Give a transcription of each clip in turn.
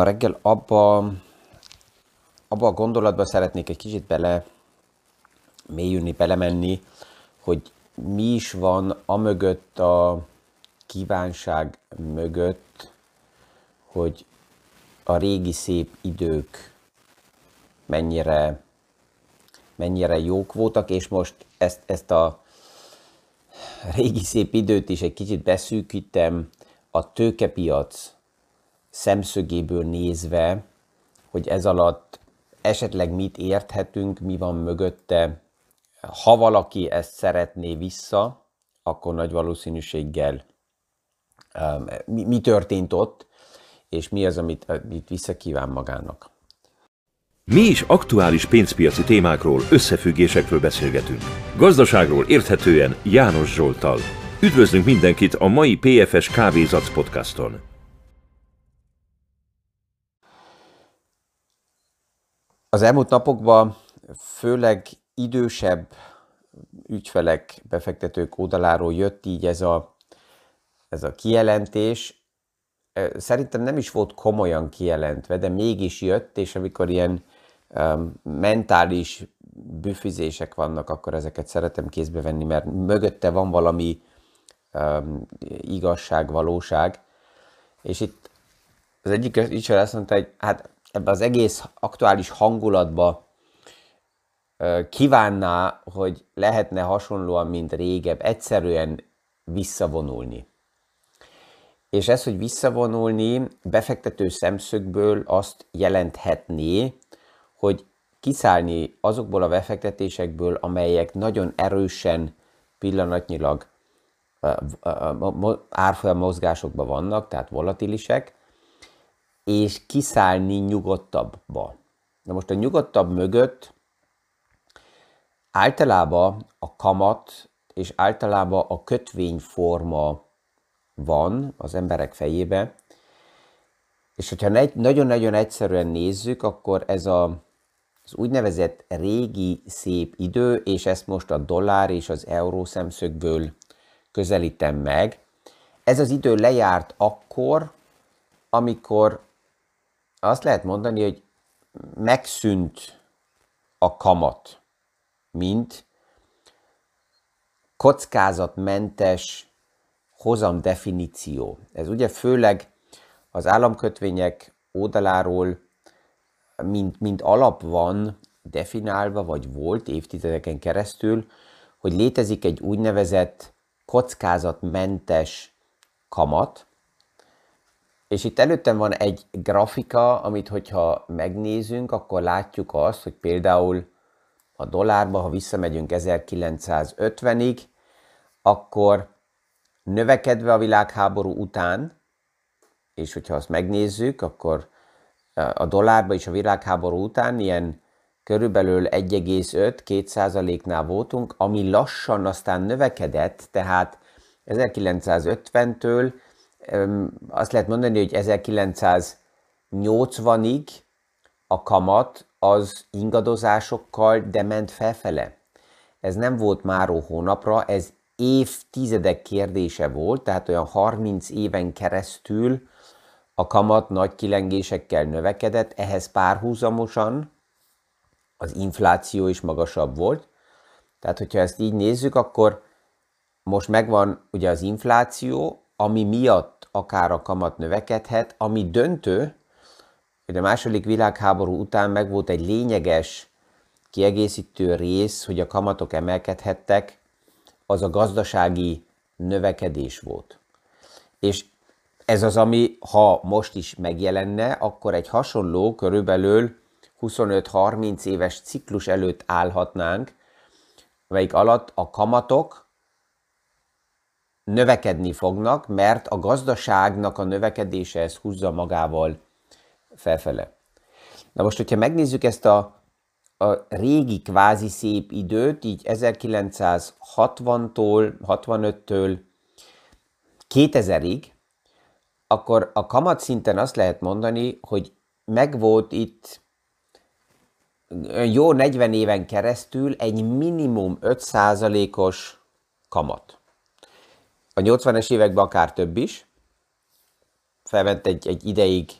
Ma reggel abba, abba a gondolatba szeretnék egy kicsit bele mélyülni, belemenni, hogy mi is van amögött a kívánság mögött, hogy a régi szép idők mennyire, mennyire jók voltak, és most ezt, ezt a régi szép időt is egy kicsit beszűkítem a tőkepiac szemszögéből nézve, hogy ez alatt esetleg mit érthetünk, mi van mögötte. Ha valaki ezt szeretné vissza, akkor nagy valószínűséggel um, mi, mi történt ott, és mi az, amit, amit visszakíván magának. Mi is aktuális pénzpiaci témákról, összefüggésekről beszélgetünk. Gazdaságról érthetően János Zsoltal. Üdvözlünk mindenkit a mai PFS Kávézac podcaston. Az elmúlt napokban főleg idősebb ügyfelek, befektetők oldaláról jött így ez a, ez a kijelentés. Szerintem nem is volt komolyan kijelentve, de mégis jött, és amikor ilyen mentális büfizések vannak, akkor ezeket szeretem kézbe venni, mert mögötte van valami igazság, valóság. És itt az egyik ügyfél azt mondta, hogy hát ebbe az egész aktuális hangulatba kívánná, hogy lehetne hasonlóan, mint régebb, egyszerűen visszavonulni. És ez, hogy visszavonulni, befektető szemszögből azt jelenthetné, hogy kiszállni azokból a befektetésekből, amelyek nagyon erősen pillanatnyilag árfolyam mozgásokban vannak, tehát volatilisek, és kiszállni nyugodtabbba. Na most a nyugodtabb mögött általában a kamat és általában a kötvényforma van az emberek fejébe, és hogyha nagyon-nagyon egyszerűen nézzük, akkor ez a, az úgynevezett régi szép idő, és ezt most a dollár és az euró szemszögből közelítem meg, ez az idő lejárt akkor, amikor azt lehet mondani, hogy megszűnt a kamat, mint kockázatmentes hozam definíció. Ez ugye főleg az államkötvények oldaláról, mint, mint alap van definálva, vagy volt évtizedeken keresztül, hogy létezik egy úgynevezett kockázatmentes kamat, és itt előttem van egy grafika, amit hogyha megnézünk, akkor látjuk azt, hogy például a dollárba, ha visszamegyünk 1950-ig, akkor növekedve a világháború után, és hogyha azt megnézzük, akkor a dollárba is a világháború után ilyen körülbelül 1,5-2 nál voltunk, ami lassan aztán növekedett, tehát 1950-től azt lehet mondani, hogy 1980-ig a kamat az ingadozásokkal, de ment felfele. Ez nem volt máró hónapra, ez évtizedek kérdése volt, tehát olyan 30 éven keresztül a kamat nagy kilengésekkel növekedett, ehhez párhuzamosan az infláció is magasabb volt. Tehát, hogyha ezt így nézzük, akkor most megvan ugye az infláció, ami miatt akár a kamat növekedhet, ami döntő, hogy a második világháború után meg volt egy lényeges kiegészítő rész, hogy a kamatok emelkedhettek, az a gazdasági növekedés volt. És ez az, ami ha most is megjelenne, akkor egy hasonló, körülbelül 25-30 éves ciklus előtt állhatnánk, melyik alatt a kamatok növekedni fognak, mert a gazdaságnak a növekedése ez húzza magával felfele. Na most, hogyha megnézzük ezt a, a régi kvázi szép időt, így 1960-tól, 65-től 2000-ig, akkor a kamatszinten azt lehet mondani, hogy megvolt itt jó 40 éven keresztül egy minimum 5%-os kamat a 80-es években akár több is. Felvett egy, egy ideig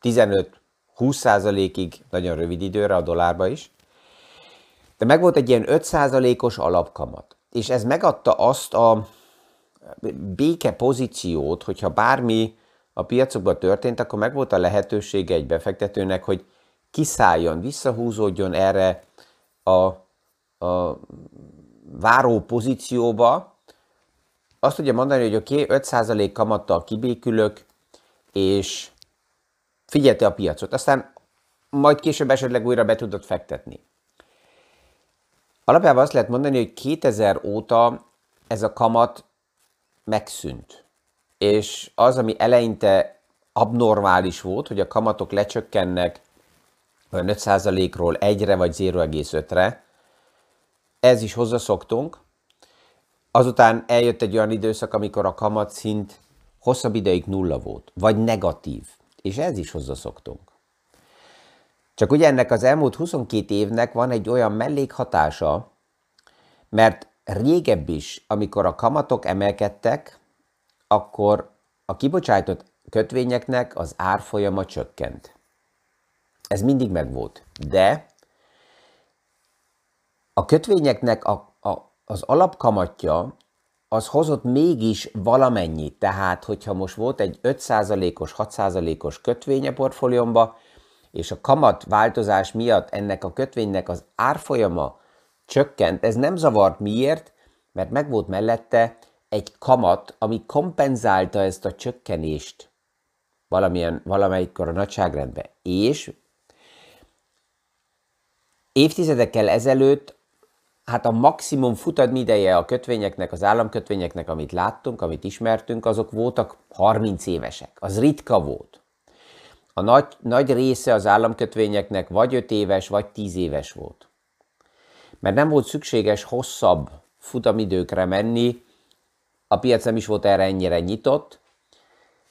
15-20%-ig nagyon rövid időre a dollárba is, de meg volt egy ilyen 5%-os alapkamat. És ez megadta azt a béke pozíciót, hogyha bármi a piacokban történt, akkor meg volt a lehetősége egy befektetőnek, hogy kiszálljon, visszahúzódjon erre a, a váró pozícióba, azt tudja mondani, hogy oké, okay, 5% kamattal kibékülök, és figyelte a piacot. Aztán majd később esetleg újra be tudod fektetni. Alapjában azt lehet mondani, hogy 2000 óta ez a kamat megszűnt. És az, ami eleinte abnormális volt, hogy a kamatok lecsökkennek 5%-ról 1-re vagy 0,5-re, ez is hozzaszoktunk. Azután eljött egy olyan időszak, amikor a kamatszint hosszabb ideig nulla volt, vagy negatív, és ez is hozzaszoktunk. Csak ugye ennek az elmúlt 22 évnek van egy olyan mellékhatása, mert régebb is, amikor a kamatok emelkedtek, akkor a kibocsájtott kötvényeknek az árfolyama csökkent. Ez mindig megvolt. De a kötvényeknek a, az alapkamatja az hozott mégis valamennyit. Tehát, hogyha most volt egy 5%-os, 6%-os kötvény a portfóliómba, és a kamat változás miatt ennek a kötvénynek az árfolyama csökkent, ez nem zavart miért, mert megvolt mellette egy kamat, ami kompenzálta ezt a csökkenést valamilyen, valamelyikkor a nagyságrendbe. És évtizedekkel ezelőtt hát a maximum futadmideje a kötvényeknek, az államkötvényeknek, amit láttunk, amit ismertünk, azok voltak 30 évesek. Az ritka volt. A nagy, nagy része az államkötvényeknek vagy 5 éves, vagy 10 éves volt. Mert nem volt szükséges hosszabb futamidőkre menni, a piac nem is volt erre ennyire nyitott.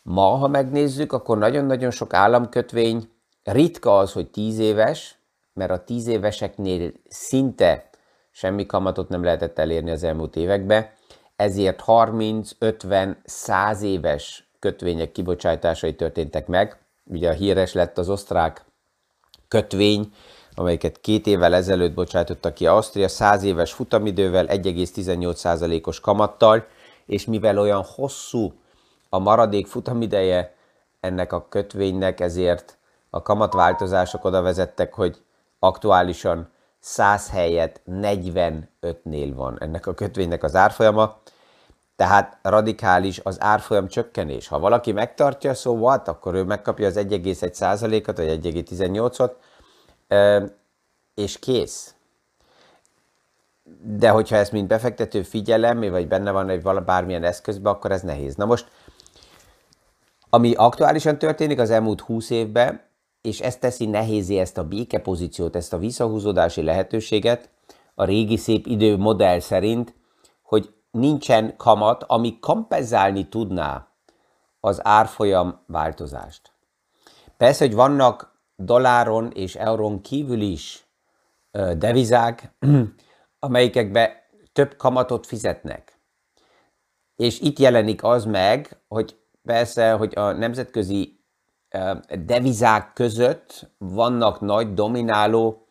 Ma, ha megnézzük, akkor nagyon-nagyon sok államkötvény ritka az, hogy 10 éves, mert a 10 éveseknél szinte semmi kamatot nem lehetett elérni az elmúlt években, ezért 30, 50, 100 éves kötvények kibocsátásai történtek meg. Ugye a híres lett az osztrák kötvény, amelyeket két évvel ezelőtt bocsátottak ki Ausztria, 100 éves futamidővel, 1,18%-os kamattal, és mivel olyan hosszú a maradék futamideje ennek a kötvénynek, ezért a kamatváltozások oda vezettek, hogy aktuálisan 100 helyett 45-nél van ennek a kötvénynek az árfolyama, tehát radikális az árfolyam csökkenés. Ha valaki megtartja, szó so akkor ő megkapja az 1,1%-at, vagy 1,18-ot, és kész. De hogyha ezt mint befektető figyelem, vagy benne van egy bármilyen eszközben, akkor ez nehéz. Na most, ami aktuálisan történik az elmúlt 20 évben, és ez teszi nehézé ezt a béke pozíciót, ezt a visszahúzódási lehetőséget a régi szép idő modell szerint, hogy nincsen kamat, ami kompenzálni tudná az árfolyam változást. Persze, hogy vannak dolláron és eurón kívül is devizák, amelyikekbe több kamatot fizetnek. És itt jelenik az meg, hogy persze, hogy a nemzetközi devizák között vannak nagy domináló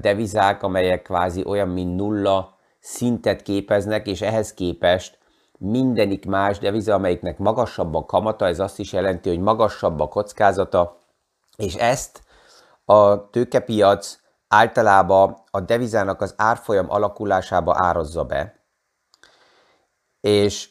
devizák, amelyek kvázi olyan, mint nulla szintet képeznek, és ehhez képest mindenik más deviza, amelyiknek magasabb a kamata, ez azt is jelenti, hogy magasabb a kockázata, és ezt a tőkepiac általában a devizának az árfolyam alakulásába árazza be. És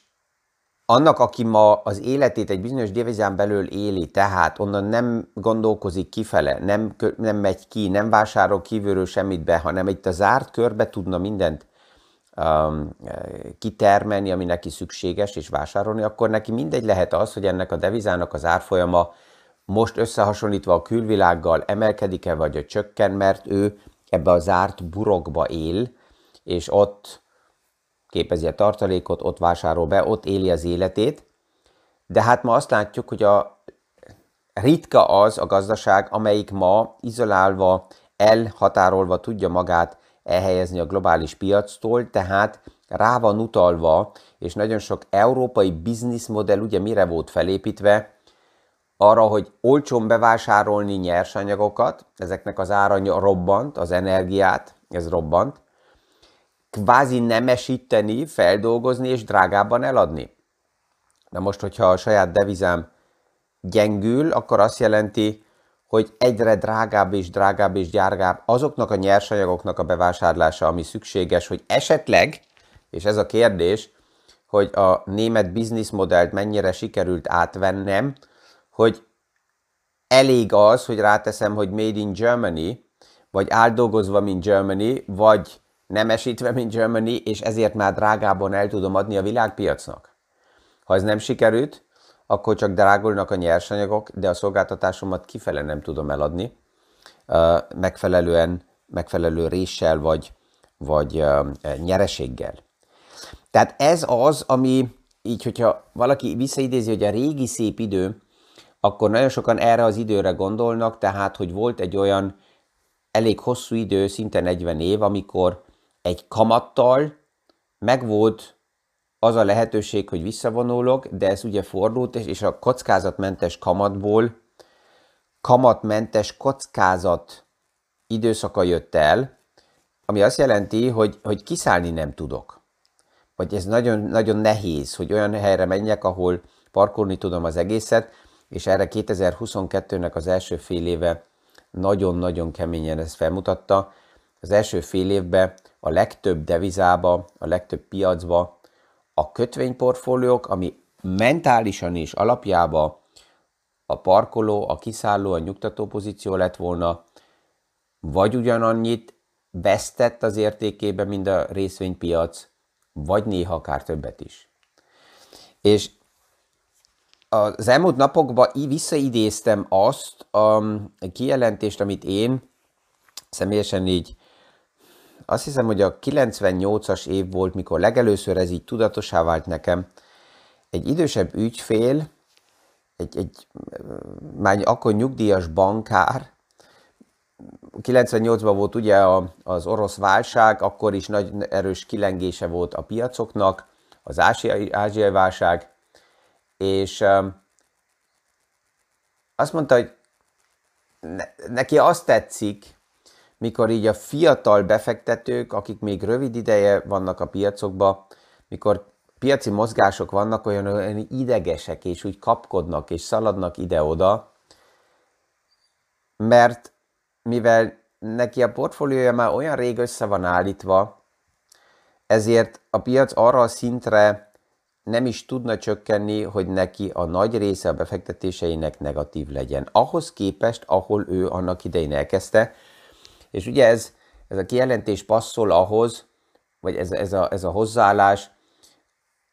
annak, aki ma az életét egy bizonyos devizán belül éli, tehát onnan nem gondolkozik kifele, nem, nem megy ki, nem vásárol kívülről semmit be, hanem itt a zárt körbe tudna mindent um, kitermelni, ami neki szükséges, és vásárolni, akkor neki mindegy lehet az, hogy ennek a devizának az árfolyama most összehasonlítva a külvilággal emelkedik-e, vagy a csökken, mert ő ebbe a zárt burokba él, és ott képezi a tartalékot, ott vásárol be, ott éli az életét. De hát ma azt látjuk, hogy a ritka az a gazdaság, amelyik ma izolálva, elhatárolva tudja magát elhelyezni a globális piactól, tehát rá van utalva, és nagyon sok európai bizniszmodell ugye mire volt felépítve, arra, hogy olcsón bevásárolni nyersanyagokat, ezeknek az ára robbant, az energiát, ez robbant, kvázi nemesíteni, feldolgozni és drágábban eladni. Na most, hogyha a saját devizám gyengül, akkor azt jelenti, hogy egyre drágább és drágább és gyárgább azoknak a nyersanyagoknak a bevásárlása, ami szükséges, hogy esetleg, és ez a kérdés, hogy a német bizniszmodellt mennyire sikerült átvennem, hogy elég az, hogy ráteszem, hogy Made in Germany, vagy áldolgozva, mint Germany, vagy nem esítve, mint Germany, és ezért már drágában el tudom adni a világpiacnak. Ha ez nem sikerült, akkor csak drágulnak a nyersanyagok, de a szolgáltatásomat kifele nem tudom eladni, megfelelően, megfelelő réssel vagy, vagy nyereséggel. Tehát ez az, ami így, hogyha valaki visszaidézi, hogy a régi szép idő, akkor nagyon sokan erre az időre gondolnak, tehát, hogy volt egy olyan elég hosszú idő, szinte 40 év, amikor egy kamattal megvolt az a lehetőség, hogy visszavonulok, de ez ugye fordult, és a kockázatmentes kamatból kamatmentes kockázat időszaka jött el, ami azt jelenti, hogy, hogy kiszállni nem tudok. Vagy ez nagyon, nagyon nehéz, hogy olyan helyre menjek, ahol parkolni tudom az egészet, és erre 2022-nek az első fél éve nagyon-nagyon keményen ezt felmutatta. Az első fél évben a legtöbb devizába, a legtöbb piacba a kötvényportfóliók, ami mentálisan és alapjába a parkoló, a kiszálló, a nyugtató pozíció lett volna, vagy ugyanannyit vesztett az értékébe, mint a részvénypiac, vagy néha akár többet is. És az elmúlt napokban visszaidéztem azt a kijelentést, amit én személyesen így azt hiszem, hogy a 98-as év volt, mikor legelőször ez így tudatosá vált nekem. Egy idősebb ügyfél, egy, egy már akkor nyugdíjas bankár, 98-ban volt ugye az orosz válság, akkor is nagy erős kilengése volt a piacoknak, az ázsiai, ázsiai válság, és azt mondta, hogy neki azt tetszik, mikor így a fiatal befektetők, akik még rövid ideje vannak a piacokban, mikor piaci mozgások vannak, olyan, olyan idegesek, és úgy kapkodnak, és szaladnak ide-oda, mert mivel neki a portfóliója már olyan rég össze van állítva, ezért a piac arra a szintre nem is tudna csökkenni, hogy neki a nagy része a befektetéseinek negatív legyen. Ahhoz képest, ahol ő annak idején elkezdte, és ugye ez, ez a kijelentés passzol ahhoz, vagy ez, ez, a, ez a hozzáállás,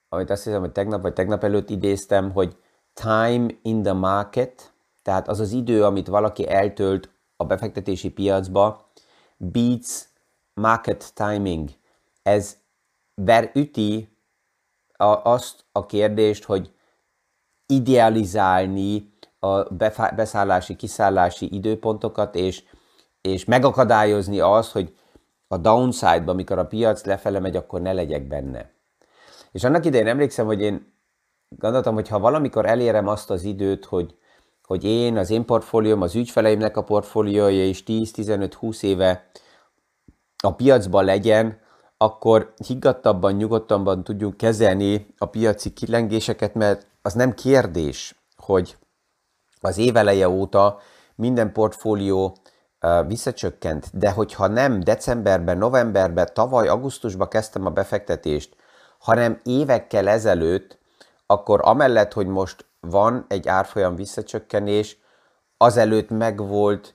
amit azt hiszem, hogy tegnap vagy tegnap előtt idéztem, hogy time in the market, tehát az az idő, amit valaki eltölt a befektetési piacba, beats market timing. Ez verüti a, azt a kérdést, hogy idealizálni a beszállási, kiszállási időpontokat, és és megakadályozni azt, hogy a downside-ba, amikor a piac lefele megy, akkor ne legyek benne. És annak idején emlékszem, hogy én gondoltam, hogy ha valamikor elérem azt az időt, hogy, hogy én, az én portfólióm, az ügyfeleimnek a portfóliója is 10-15-20 éve a piacban legyen, akkor higgadtabban, nyugodtabban tudjunk kezelni a piaci kilengéseket, mert az nem kérdés, hogy az éveleje óta minden portfólió visszacsökkent, de hogyha nem decemberben, novemberben, tavaly augusztusban kezdtem a befektetést, hanem évekkel ezelőtt, akkor amellett, hogy most van egy árfolyam visszacsökkenés, azelőtt megvolt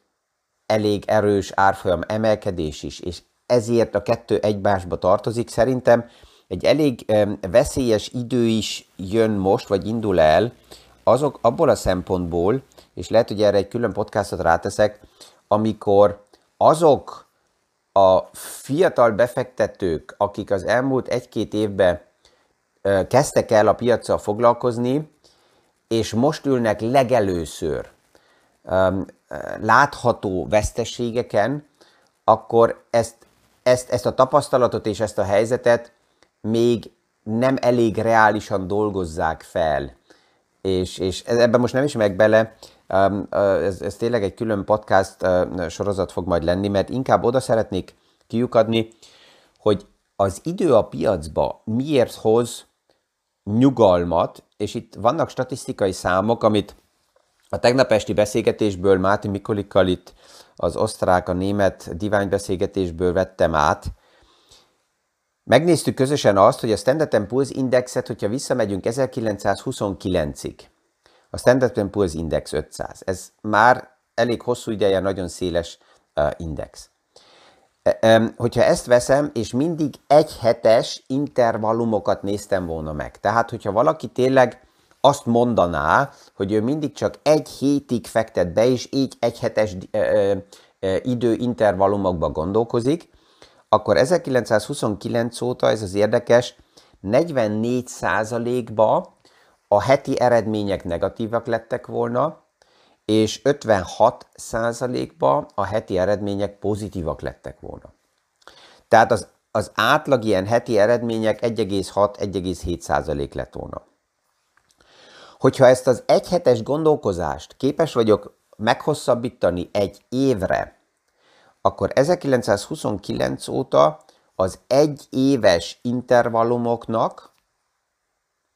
elég erős árfolyam emelkedés is, és ezért a kettő egymásba tartozik. Szerintem egy elég veszélyes idő is jön most, vagy indul el, azok abból a szempontból, és lehet, hogy erre egy külön podcastot ráteszek, amikor azok a fiatal befektetők, akik az elmúlt egy-két évben kezdtek el a piacsal foglalkozni, és most ülnek legelőször látható veszteségeken, akkor ezt, ezt, ezt a tapasztalatot és ezt a helyzetet még nem elég reálisan dolgozzák fel. és, és ebben most nem is meg bele, ez, ez tényleg egy külön podcast sorozat fog majd lenni, mert inkább oda szeretnék kiukadni, hogy az idő a piacba miért hoz nyugalmat, és itt vannak statisztikai számok, amit a tegnap esti beszélgetésből Máti Mikolikkal itt az osztrák, a német diványbeszélgetésből vettem át. Megnéztük közösen azt, hogy a Standard Poor's Indexet, hogyha visszamegyünk 1929-ig, a Standard Poor's Index 500, ez már elég hosszú ideje, nagyon széles index. Hogyha ezt veszem, és mindig egy hetes intervallumokat néztem volna meg. Tehát, hogyha valaki tényleg azt mondaná, hogy ő mindig csak egy hétig fektet be, és így egy hetes időintervallumokba gondolkozik, akkor 1929 óta ez az érdekes, 44%-ba a heti eredmények negatívak lettek volna, és 56%-ba a heti eredmények pozitívak lettek volna. Tehát az, az átlag ilyen heti eredmények 1,6-1,7% lett volna. Hogyha ezt az egyhetes gondolkozást képes vagyok meghosszabbítani egy évre, akkor 1929 óta az egy éves intervallumoknak,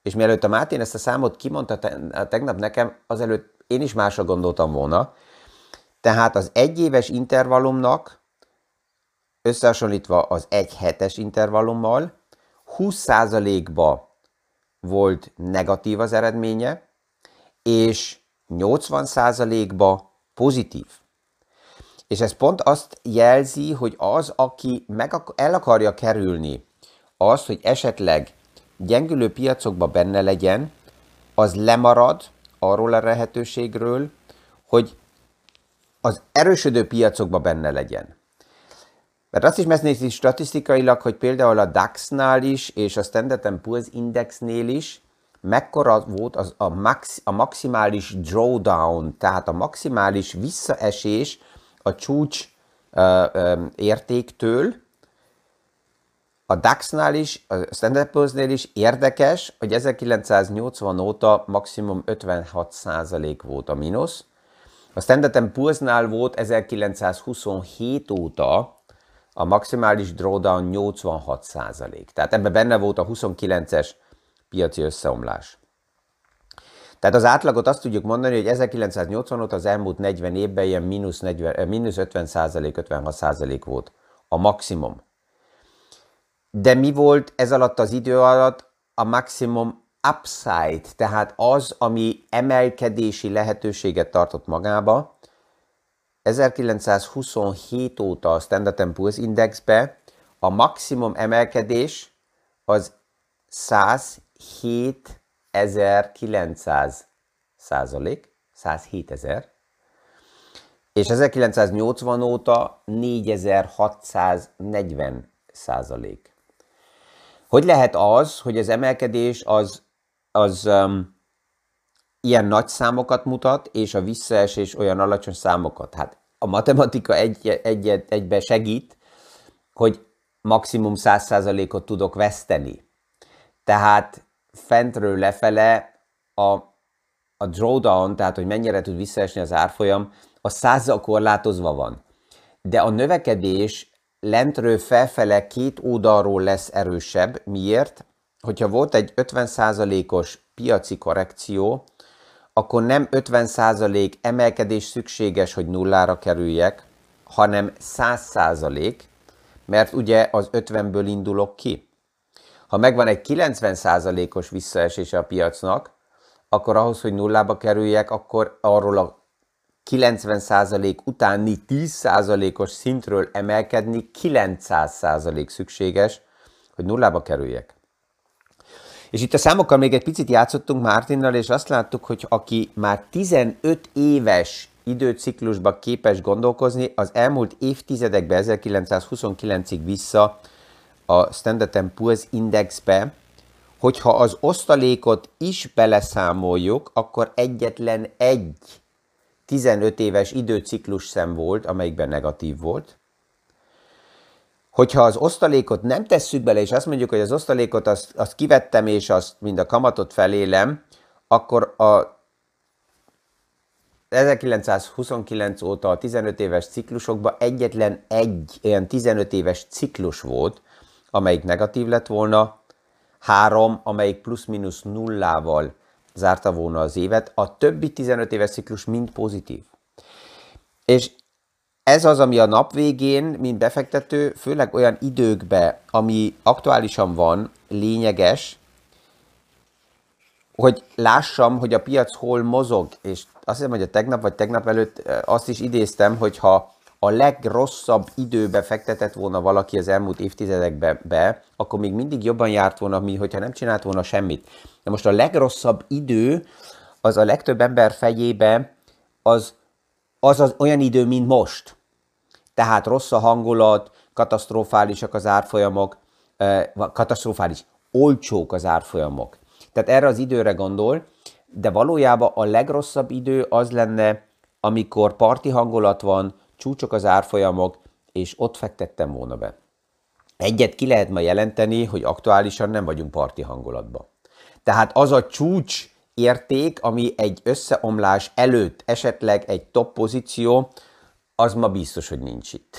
és mielőtt a Máté ezt a számot kimondta tegnap nekem, azelőtt én is másra gondoltam volna. Tehát az egyéves intervallumnak összehasonlítva az egy hetes intervallummal 20%-ba volt negatív az eredménye, és 80%-ba pozitív. És ez pont azt jelzi, hogy az, aki meg el akarja kerülni azt, hogy esetleg gyengülő piacokba benne legyen, az lemarad arról a lehetőségről, hogy az erősödő piacokba benne legyen. Mert azt is megnézi statisztikailag, hogy például a DAX-nál is, és a Standard Poor's Indexnél is, mekkora volt az a, max, a maximális drawdown, tehát a maximális visszaesés a csúcs uh, um, értéktől, a DAX-nál is, a Standard Poor's-nél is érdekes, hogy 1980 óta maximum 56% volt a mínusz. A Standard Poor's-nál volt 1927 óta a maximális drawdown 86%. Tehát ebben benne volt a 29-es piaci összeomlás. Tehát az átlagot azt tudjuk mondani, hogy 1980 óta az elmúlt 40 évben ilyen mínusz, 40, mínusz 50% 56% volt a maximum. De mi volt ez alatt az idő alatt a maximum upside, tehát az, ami emelkedési lehetőséget tartott magába, 1927 óta a Standard Poor's Indexbe a maximum emelkedés az 107.900 százalék, 107 ezer, és 1980 óta 4640 százalék. Hogy lehet az, hogy az emelkedés az, az um, ilyen nagy számokat mutat, és a visszaesés olyan alacsony számokat. Hát a matematika egy, egy, egybe segít, hogy maximum 100%-ot tudok veszteni. Tehát fentről lefele a, a drawdown, tehát hogy mennyire tud visszaesni az árfolyam, a százzal korlátozva van. De a növekedés lentről felfele két oldalról lesz erősebb. Miért? Hogyha volt egy 50%-os piaci korrekció, akkor nem 50% emelkedés szükséges, hogy nullára kerüljek, hanem 100%, mert ugye az 50-ből indulok ki. Ha megvan egy 90%-os visszaesése a piacnak, akkor ahhoz, hogy nullába kerüljek, akkor arról a 90% utáni 10%-os szintről emelkedni 900% szükséges, hogy nullába kerüljek. És itt a számokkal még egy picit játszottunk Mártinnal, és azt láttuk, hogy aki már 15 éves időciklusban képes gondolkozni, az elmúlt évtizedekben, 1929-ig vissza a Standard Poor's Indexbe, hogyha az osztalékot is beleszámoljuk, akkor egyetlen egy 15 éves időciklus szem volt, amelyikben negatív volt, hogyha az osztalékot nem tesszük bele, és azt mondjuk, hogy az osztalékot azt, azt kivettem, és azt mind a kamatot felélem, akkor a 1929 óta a 15 éves ciklusokban egyetlen egy olyan 15 éves ciklus volt, amelyik negatív lett volna, három, amelyik plusz-minusz nullával zárta volna az évet, a többi 15 éves ciklus mind pozitív. És ez az, ami a nap végén, mint befektető, főleg olyan időkbe, ami aktuálisan van, lényeges, hogy lássam, hogy a piac hol mozog, és azt hiszem, hogy a tegnap vagy tegnap előtt azt is idéztem, hogy ha a legrosszabb időbe fektetett volna valaki az elmúlt évtizedekbe, be, akkor még mindig jobban járt volna, mint hogyha nem csinált volna semmit. De most a legrosszabb idő, az a legtöbb ember fejébe, az az, az olyan idő, mint most. Tehát rossz a hangulat, katasztrofálisak az árfolyamok, katasztrofális, olcsók az árfolyamok. Tehát erre az időre gondol, de valójában a legrosszabb idő az lenne, amikor parti hangulat van, csúcsok az árfolyamok, és ott fektettem volna be. Egyet ki lehet ma jelenteni, hogy aktuálisan nem vagyunk parti hangulatban. Tehát az a csúcs érték, ami egy összeomlás előtt esetleg egy top pozíció, az ma biztos, hogy nincs itt.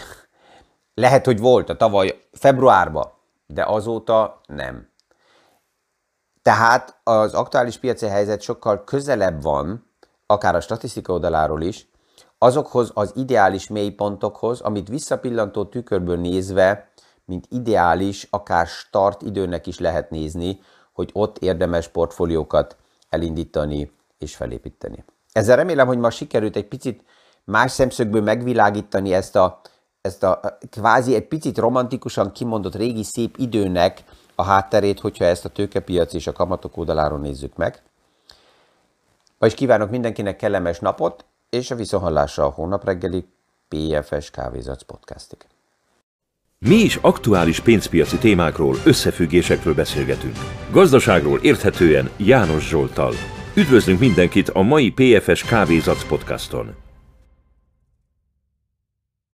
Lehet, hogy volt a tavaly februárban, de azóta nem. Tehát az aktuális piaci helyzet sokkal közelebb van, akár a statisztika oldaláról is, azokhoz az ideális mélypontokhoz, amit visszapillantó tükörből nézve, mint ideális, akár start időnek is lehet nézni, hogy ott érdemes portfóliókat elindítani és felépíteni. Ezzel remélem, hogy ma sikerült egy picit más szemszögből megvilágítani ezt a, ezt a kvázi egy picit romantikusan kimondott régi szép időnek a hátterét, hogyha ezt a tőkepiac és a kamatok oldaláról nézzük meg. És kívánok mindenkinek kellemes napot, és a viszonhallásra a hónap reggeli PFS Kávézac podcastig. Mi is aktuális pénzpiaci témákról, összefüggésekről beszélgetünk. Gazdaságról érthetően János Zsoltal. Üdvözlünk mindenkit a mai PFS Kávézac podcaston!